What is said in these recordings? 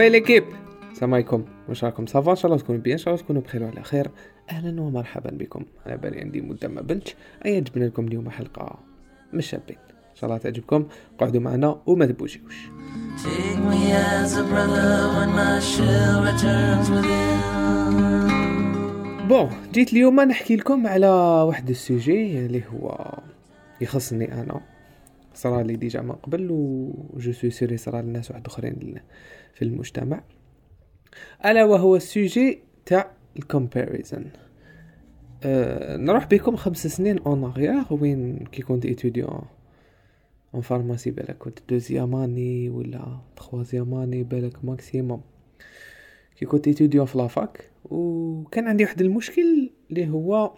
وي ليكيب السلام عليكم. واش راكم صافا إن شاء الله تكونوا بيان إن شاء الله تكونوا بخير وعلى خير. أهلا ومرحبا بكم. على بالي عندي مدة ما بنتش ايا جبنا لكم اليوم حلقة مش شابين إن شاء الله تعجبكم. قعدوا معنا وما تبوشيوش Take me as a brother when my shell returns within. بون جيت اليوم نحكي لكم على واحد السوجي اللي هو يخصني أنا. صرا لي déjà من قبل و je suis sûr صرا لناس واحد آخرين في المجتمع. ألا وهو ال sujet تاع ال comparison أه نروح بكم خمس سنين en arrière وين كي كنت étudiant en pharmacie بالك كنت deuxième année ولا troisième année بالك maximum كي كنت étudiant في la fac وكان عندي واحد المشكل اللي هو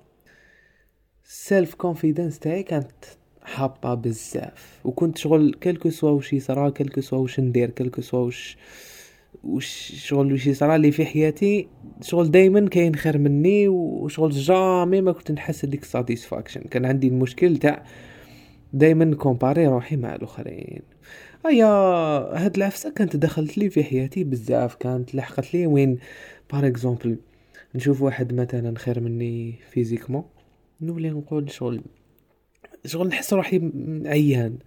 self confidence تاعي كانت حابطه بزاف. وكنت شغل quelque soit وش يصرا quelque soit وش ندير quelque soit وش وش شغل وش يصرا لي في حياتي. شغل دايما كاين خير مني وشغل jamais ما كنت نحس ديك satisfaction كان عندي المشكل تاع دايما comparer روحي مع الآخرين. أيا هاد العفسة كانت دخلت لي في حياتي بزاف. كانت لحقت لي وين؟ par exemple نشوف واحد مثلا خير مني physiquement نولي نقول شغل شغل نحس روحي عيان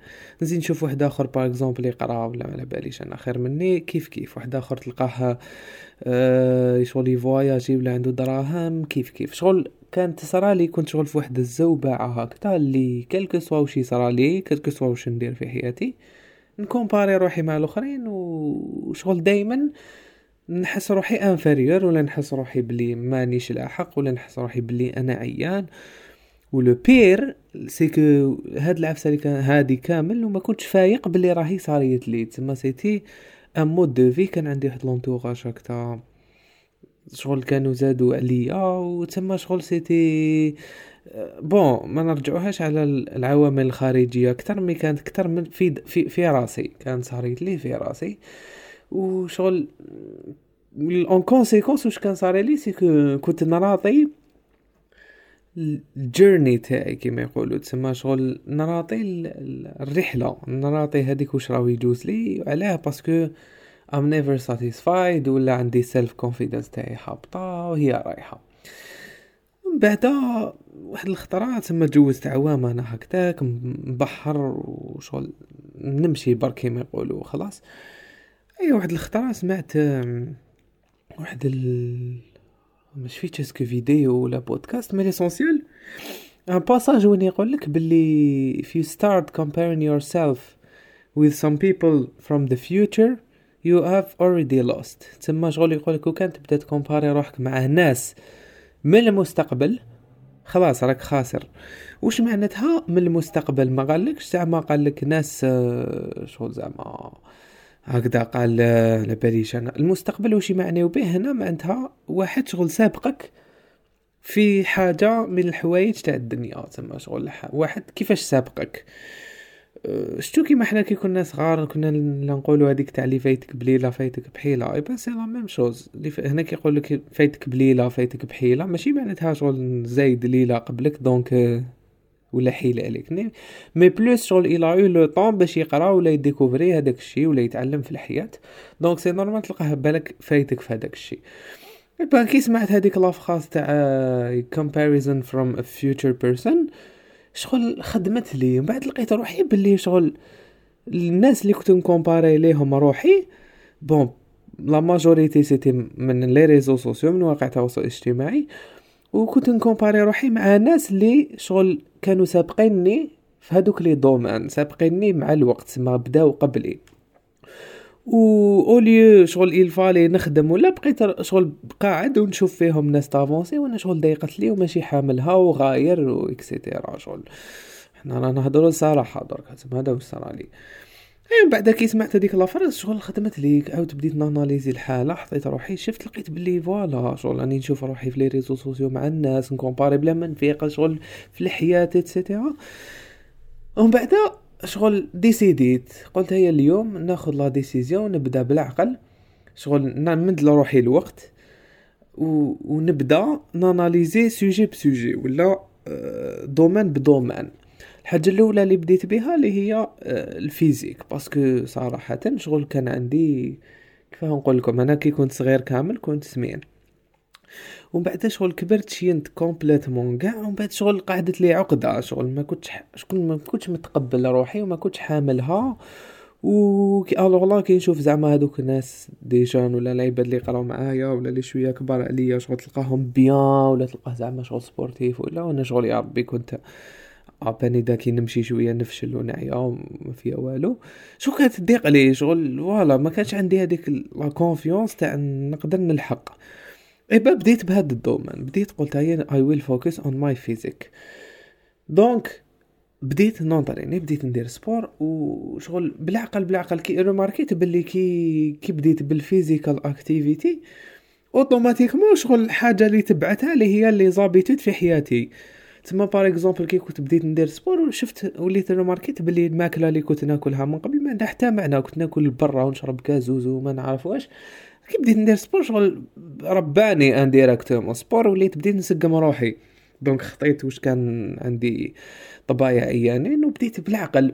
نزيد نشوف واحد آخر par exemple يقرا ولا على باليش أنا خير مني. كيف كيف؟ واحد آخر تلقاه آه شغل يفواياجي ولا عنده دراهم. كيف كيف؟ شغل كانت صرالي كنت شغل في واحد الزوبعة هكذا اللي quelque soit وشي صرالي quelque soit وش ندير في حياتي. ن comparer روحي مع الآخرين وشغل دايما نحس روحي inférieur ولا نحس روحي بلي مانيش لاحق ولا نحس روحي بلي أنا عيان. و le pire c'est que هاد العفسة اللي كان هادي كامل وما كنتش فايق بلي راهي صاريت لي تما c'était un mode de vie. كان عندي واحد l'entourage هكذا. شغل كانوا زادوا عليا وتما شغل c'était bon ما نرجعوهاش على العوامل الخارجية أكثر mais كانت أكثر من في في في راسي. كان صاريت لي في راسي. وشغل en conséquence واش كان صار لي سي كنت ن rater ال journey تاعي كيما يقولوا تسمى شغل ن rater الرحلة. ن rater هذيك واش راهو يجوز لي علاه parce que I'm never satisfied ولا عندي self confidence تاعي هابطة وهي رايحة. من بعد واحد الخطرات تما تجوزت عوام أنا هكذاك مبحر وشغل نمشي برك كيما يقولوا خلاص. أي واحد الخطرة سمعت واحد ما شفيتش est-ce que فيديو ولا podcast mais l'essentiel un passage وين يقول لك باللي if you start comparing yourself with some people from the future you have already lost. تسمى شغل يقول لك وكان تبدأ ت comparer روحك مع ناس من المستقبل. خلاص راك خاسر. وش معناتها من المستقبل؟ ما قالكش زعما قال لك ناس آه، شغل زعما هكذا قال على باليش أنا. المستقبل وش معنيو به؟ هنا معناتها واحد شغل سابقك في حاجة من الحوايج تاع الدنيا تسمى شغل واحد كيفاش سابقك؟ أه، شتو كيما حنا كي كنا صغار كنا نقولوا هذيك تاع اللي فايتك بليلة فايتك بحيلة. et c'est la même chose. اللي. هنا كيقول لك فايتك بليلة فايتك بحيلة ماشي معناتها شغل زايد ليلة قبلك donc ولا حيل عليك. mais plus شغل il a eu le temps باش يقرا ولا ي découvrir هذاك الشيء ولا يتعلم في الحياة. donc c'est normal تلقاه بالك فايتك في هذاك الشيء bon كي سمعت هذيك la phrase تاع comparison from a future person شغل خدمت لي. من بعد لقيت روحي باللي شغل الناس اللي كنت ن comparer ليهم روحي bon la majorité c'était من les réseaux sociaux من واقع التواصل الاجتماعي. وكنت ن comparer روحي مع ناس اللي شغل كانوا سابقيني في هذوك les domaines سابقيني مع الوقت ما بداو قبلي. و au lieu شغل il fallait نخدم ولا بقيت شغل قاعد ونشوف فيهم ناس ت avancer وأنا شغل ضيقت لي وماشي حاملها وغاير و et cetera شغل. حنا رانا نهضروا الصراحه درك هذا واش صرالي اي بعد كي سمعت هذيك la phrase شغل خدمت لي عاود بديت ن analyser الحالة حطيت روحي شفت لقيت بلي voilà شغل راني نشوف روحي في les réseaux sociaux مع الناس ن comparer بلا ما نفيق شغل في الحياة et cetera ومن بعد شغل ديسيديت قلت هيا اليوم ناخذ la décision نبدأ بالعقل. شغل نمد لروحي الوقت و... ونبدأ ن analyser sujet ب sujet ولا domaine ب domaine الحاجة الأولى اللي بديت بها اللي هي آه، ال physique parce que صراحة شغل كان عندي كيف نقول لكم أنا كي كنت صغير كامل كنت سمين. ومن بعد شغل كبرت شينت complètement كاع ومن بعد شغل قعدت لي عقدة شغل ما كنتش شكون ما كنتش متقبل روحي وما كنتش حاملها. و alors là كي نشوف زعما هادوك الناس des jeunes ولا العباد اللي قراو معايا ولا اللي شوية كبار عليا شغل تلقاهم bien ولا تلقاه زعما شغل sportif ولا وأنا شغل يا ربي كنت عباني دا كي نمشي شوية نفشل ونعيا وما فيها والو. شو كانت تضيق لي؟ شغل voilà ما كانش عندي هذيك la confiance تاع نقدر نلحق. إي بديت بهذا ال domaine بديت قلت هيا I will focus on my physique donc بديت ن entraîner بديت ندير sport وشغل بالعقل بالعقل كي ريماركيت باللي كي كي بديت بال physical activity automatiquement شغل الحاجة اللي تبعتها اللي هي les habitudes في حياتي. تما par exemple كي كنت بديت ندير sport وشفت وليت ريماركيت بلي الماكلة اللي كنت ناكلها من قبل ما عندها حتى معنى كنت ناكل برا ونشرب كازوز وما نعرف واش. كي بديت ندير sport شغل رباني indirectement sport وليت بديت نسقم روحي. donc خطيت واش كان عندي طبايع عيانين وبديت بالعقل.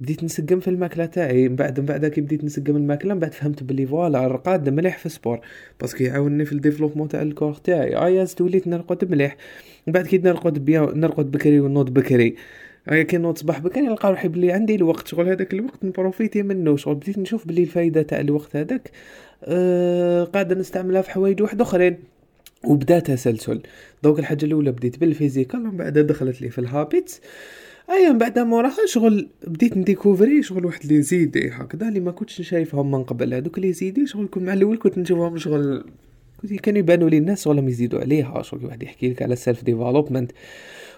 بديت نسقم في الماكلة تاعي من بعد من بعد كي بديت نسقم الماكلة من بعد فهمت بلي voilà الرقاد مليح في ال sport parce que يعاونني في ال développement تاع ال corps تاعي. ايا وليت نرقد مليح. من بعد كي نرقد bien نرقد بكري ونوض بكري. هيا كي نوض صباح بكري نلقى روحي بلي عندي الوقت شغل هذاك الوقت ن profiter منه شغل بديت نشوف بلي الفايدة تاع الوقت هذاك. آه قاعدة نستعملها في حوايج واحد آخرين. وبدا تسلسل donc الحاجة الأولى بديت بال physical ومن بعد دخلت لي في ال habits. ايا من بعد موراها شغل بديت ن découvrir شغل واحد les idées هكذا اللي ما كنتش شايفهم من قبل. هذوك les idées شغل كنت مع الأول كنت نشوفهم شغل كنت كانوا يبانوا لي الناس شغل يزيدوا عليها. شغل واحد يحكي لك على ال self development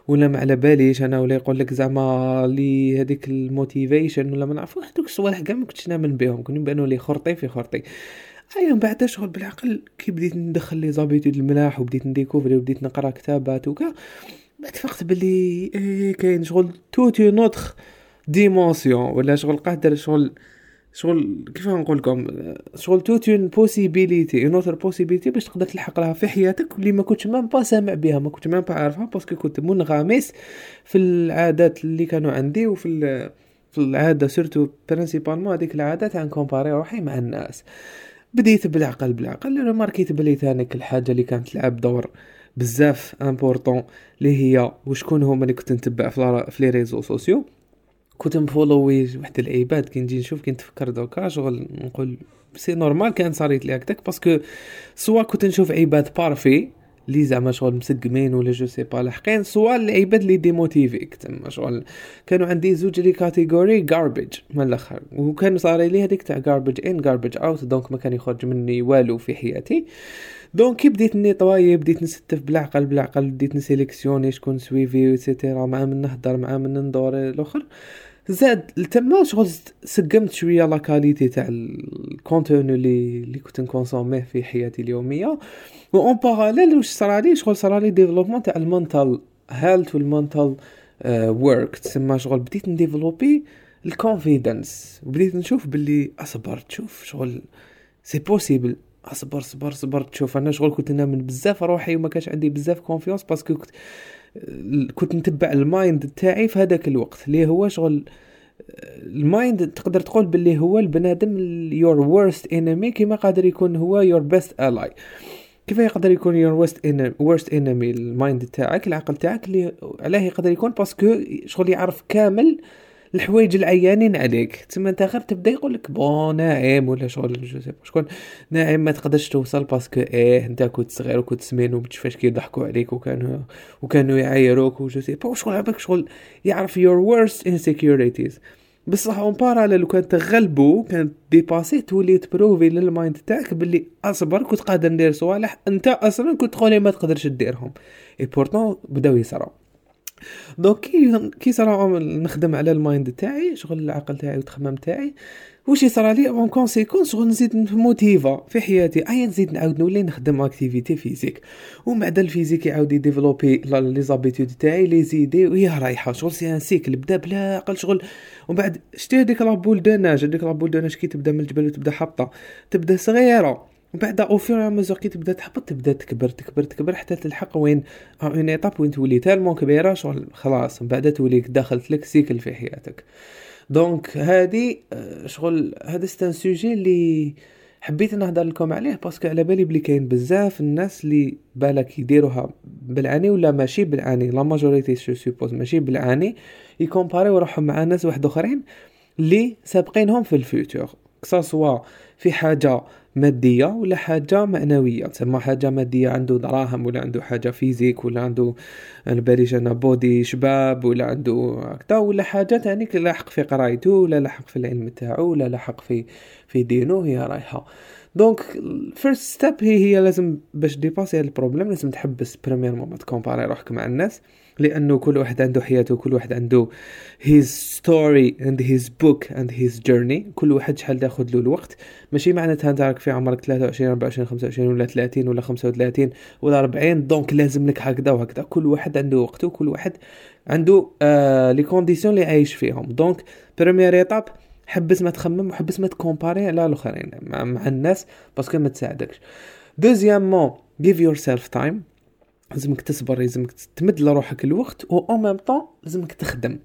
ولا ما على باليش أنا ولا يقول لك زعما لي هذيك ال motivation ولا ما نعرف هذوك الصوالح كاع ما كنتش نامن بهم كانوا يبانوا لي خرطي في خرطي. ايا من بعد شغل بالعقل كي بديت ندخل les habitudes الملاح وبديت ن découvrir وبديت نقرأ كتابات وكا. بعد فقت بلي إيه كاين شغل toute une autre dimension ولا شغل قادر شغل شغل كيف نقول لكم؟ شغل toute une possibilité une autre possibilité باش تقدر تلحق لها في حياتك اللي ما كنتش même pas سامع بها ما كنتش même pas عارفها parce que كنت منغمس في العادات اللي كانوا عندي وفي في العادة surtout principalement هذيك العاده تاع ن comparer روحي مع الناس. بديت بالعقل بالعقل رماركيت بلي ثانيك الحاجة اللي كانت تلعب دور بزاف importante اللي هي وشكون هما اللي كنت نتبع في les réseaux sociaux. كنت مفولوي واحد العباد كي نجي نشوف كي نتفكر دوكا شغل نقول c'est normal كان صاريت لي هكداك parce que soit كنت نشوف عباد parfaits لي زعما شغل مسقمين ولا je sais pas. لاحقين soit العباد اللي ديموتيفيك تما شغل. كانوا عندي زوج les catégories garbage من الأخر. وكان صار لي هذيك تاع garbage in garbage out donc ما كان يخرج مني والو في حياتي. donc كي بديت نيطواي بديت نستف بالعقل بالعقل بديت ن sélectionner شكون سويفي et cetera مع من نهضر مع من ندور الأخر. زاد تما شغل سقمت شوية la qualité تاع ال contenu اللي اللي كنت ن consommer في حياتي اليومية. و en parallèle واش صرالي شغل صرالي développement تاع ال mental health وال mental work تسمى شغل بديت ن développer ال confidence وبديت نشوف باللي أصبر تشوف شغل c'est possible أصبر صبر صبر تشوف. أنا شغل كنت نامن بزاف روحي وما كانش عندي بزاف confiance parce que كنت كنت نتبع ال mind تاعي في هذاك الوقت اللي هو شغل ال mind تقدر تقول باللي هو البنادم your worst enemy كيما قادر يكون هو your best ally كيف يقدر يكون your worst enemy worst enemy ال mind تاعك العقل تاعك اللي علاه يقدر يكون parce que شغل يعرف كامل الحوايج العيانين عليك. تما انت غير تبدا يقول لك bon ناعم ولا شغل جو شكون؟ ناعم ما تقدرش توصل parce que إيه انت كنت صغير وكنت سمين وبتشفاش كيضحكوا عليك وكانوا وكانوا يعايروك و je sais pas. شغل عباك شغل يعرف your worst insecurities بصح en parallèle لو كان تغلبو كان dépasser تولي ت prouver لل mind تاعك باللي أصبر كنت قادر ندير صوالح أنت أصلا كنت تقولي ما تقدرش ديرهم et pourtant بداو يصراو donc كي كي صرا نخدم على ال mind تاعي شغل العقل تاعي والتخمام تاعي واش يصرى لي en conséquence شغل نزيد موتيفا في حياتي. ايا نزيد نعاود نولي نخدم activité physique ومن بعد ال physique يعاود ي développer les habitudes تاعي les idées وهي رايحة. شغل c'est un cycle بدا بلا عقل شغل. ومن بعد شتي هذيك la boule de neige هذيك la boule de neige كي تبدا من الجبل وتبدا حابطه تبدا صغيرة. بعد au fur et à mesure كي تبدا تهبط تبدا تكبر تكبر تكبر حتى تلحق وين؟ une étape وين تولي؟ tellement كبيرة شغل خلاص من بعد تولي دخلت لك cycle في حياتك. donc هادي شغل هذا c'est un sujet اللي حبيت نهضر لكم عليه parce que على بالي بلي كاين بزاف الناس اللي بالك يديروها بالعاني ولا ماشي بالعاني. la majorité je suppose ماشي بالعاني يكومباريو روحهم مع ناس واحد آخرين اللي سابقينهم في ال futur. que ça في حاجة مادية ولا حاجة معنوية؟ تسمى حاجة مادية عنده دراهم ولا عنده حاجة physique ولا عنده un un body شباب ولا عنده هكذا ولا حاجة تاني لاحق في قرايته ولا لاحق في العلم تاعو ولا لاحق في في دينه هي رايحة. donc first step هي هي لازم باش dépasser هاد ال problème لازم تحبس premièrement ما ت comparer روحك مع الناس. لأنه كل واحد عنده حياته كل واحد عنده his story and his book and his journey. كل واحد شحال تاخذ له الوقت. ماشي معناتها أنت راك في عمرك 23 24 25 ولا 30 ولا 35 ولا 40 donc لازم لك هكذا وهكذا. كل واحد عنده وقته كل واحد عنده آه les conditions اللي عايش فيهم. donc première étape حبس ما تخمم وحبس ما ت comparer على الآخرين مع, مع الناس parce que ما تساعدكش. deuxièmement give yourself time. لازمك تصبر لازمك تمد لروحك الوقت و au même temps لازمك تخدم.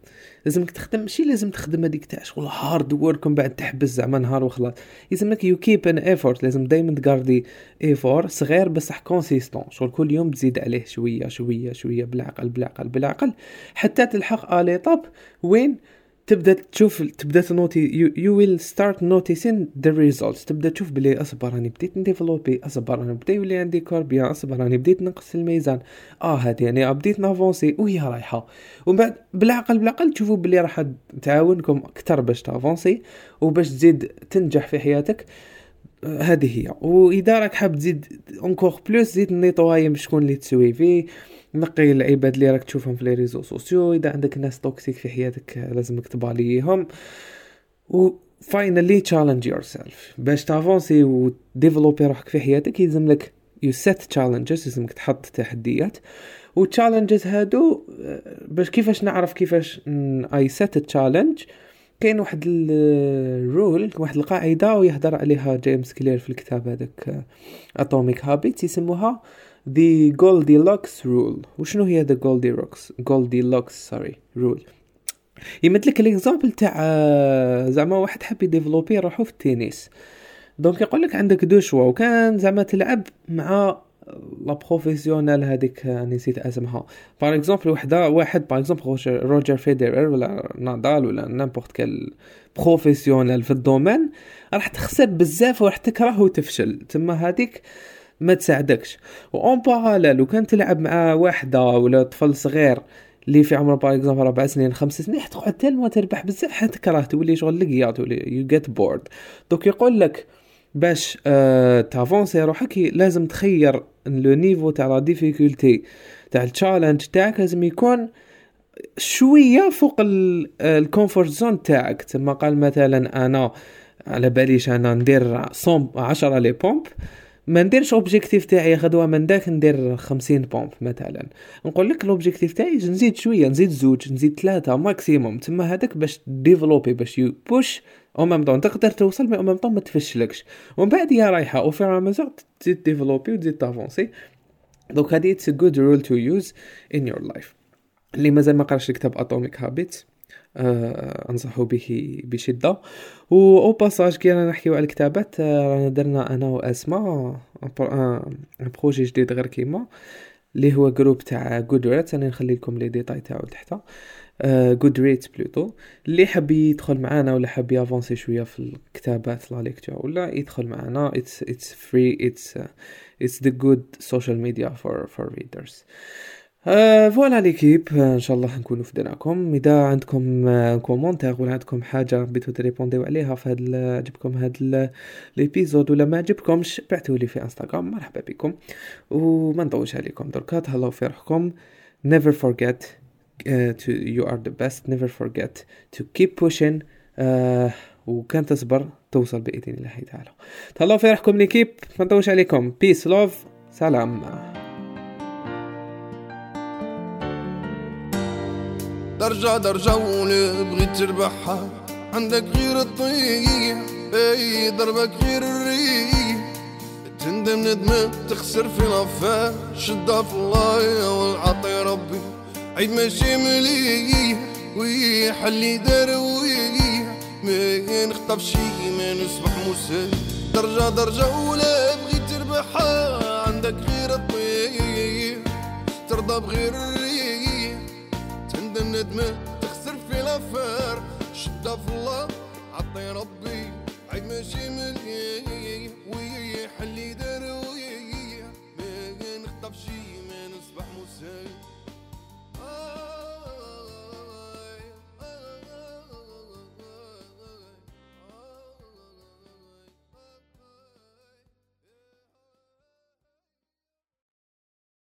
لازمك تخدم ماشي لازم تخدم هذيك تاع شغل hard work من بعد تحبس زعما نهار وخلاص. لازمك you keep an effort لازم دائما تغاردي effort صغير بصح consistant شغل كل يوم تزيد عليه شوية شوية شوية بالعقل بالعقل بالعقل حتى تلحق à l'étape. وين؟ تبدأ تشوف تبدأ تنوتي you will start noticing the results تبدأ تشوف بلي أصبر راني بديت نديفلوبي أصبر راني بدا يولي عندي corps bien أصبر راني بديت نقص الميزان. آه هادي يعني بديت نافونسي وهي رايحة. ومن بعد بالعقل بالعقل تشوفوا بلي راح تعاونكم أكثر باش تافونسي وباش تزيد تنجح في حياتك. هذه هي. وإذا راك حاب تزيد encore plus زيد نيطواي بشكون اللي تسوي فيه. نقي العباد اللي راك تشوفهم في les réseaux sociaux إذا عندك ناس toxiques في حياتك لازمك تباليهم. و finally challenge yourself باش تافونسي وديفلوبي روحك في حياتك يلزم لك you set challenges لازمك تحط تحديات. وال challenges هادو باش كيفاش نعرف كيفاش I set challenge كاين واحد ال rule واحد القاعدة ويهضر عليها جيمس كلير في الكتاب هذاك Atomic Habits يسموها. The Goldilocks rule. وشنو هي the Goldilocks? Goldilocks sorry rule. يمثل لك ال example تاع زعما واحد حاب يديفلوبي روحو في التنس. donc يقول لك عندك deux choix وكان زعما تلعب مع la professionnelle هذيك نسيت اسمها. par exemple وحدة واحد par exemple روجر فيدرر ولا نادال ولا n'importe quel professionnel في ال domaine راح تخسر بزاف وراح تكره وتفشل. تما هذيك ما تساعدكش. و en parallèle وكان تلعب مع واحدة ولا طفل صغير اللي في عمره par exemple أربع سنين خمس سنين حتقعد tellement تربح بزاف حتكره تولي شغل لقيا تولي you get bored دوك يقول لك باش آه تافونسي روحك لازم تخير le niveau تاع la difficulté تاع ال challenge تاعك لازم يكون شوية فوق ال comfort zone تاعك. تما قال مثلا أنا على باليش أنا ندير صوم عشرة les pompes ما نديرش objectif تاعي غدوة من داك ندير خمسين pompes مثلا. نقول لك ال objectif تاعي نزيد شوية نزيد زوج نزيد ثلاثة maximum تما هذاك باش ديفلوبي باش you push أو ميم طون تقدر توصل مي أو ميم طون ما تفشلكش. ومن بعد هي رايحة au fur et à mesure تزيد ديفلوبي وتزيد تافونسي donc هذه it's a good rule to use in your life اللي مازال ما قراش الكتاب Atomic Habits آه انصح به بشدة. و au passage كي رانا نحكيو على الكتابات آه، رانا درنا أنا وأسماء projet جديد غير كيما اللي هو groupe تاع Goodreads أنا نخلي لكم les détails تاعو تحت Goodreads plutôt اللي حاب يدخل معانا ولا حاب يافونسي شوية في الكتابات la lecture ولا يدخل معانا. it's it's free it's it's the good social media for for readers آه voilà l'équipe. آه إن شاء الله نكونوا فدناكم. إذا عندكم آه commentaire ولا عندكم حاجة بيتو تريبونديو عليها في هاد عجبكم هاد l'épisode ولا ما عجبكمش بعتوا لي في انستغرام مرحبا بكم. وما نطولش عليكم دركا. تهلاو في روحكم. Never forget uh, to you are the best. Never forget to keep pushing. uh, وكان تصبر توصل بإذن الله تعالى. تهلاو في روحكم ليكيب. ما نطولش عليكم. بيس لوف سلام. درجة درجة ولي بغيت تربحها. عندك غير الطيح أي ضربك غير الريح تندم ندمة تخسر في لفة شدها في الله والعطي ربي. عيد ماشي مليح ويح اللي دار ويح ما نخطف شي ما نصبح مسيح درجة درجة ولا بغيت تربحها. عندك غير الطيب ترضى بغير تندم ندمة تخسر في لافير شدة في الله عطي ربي عيب ماشي مليح. حلي دار ويا ما نخطفش ما نصبح مسايح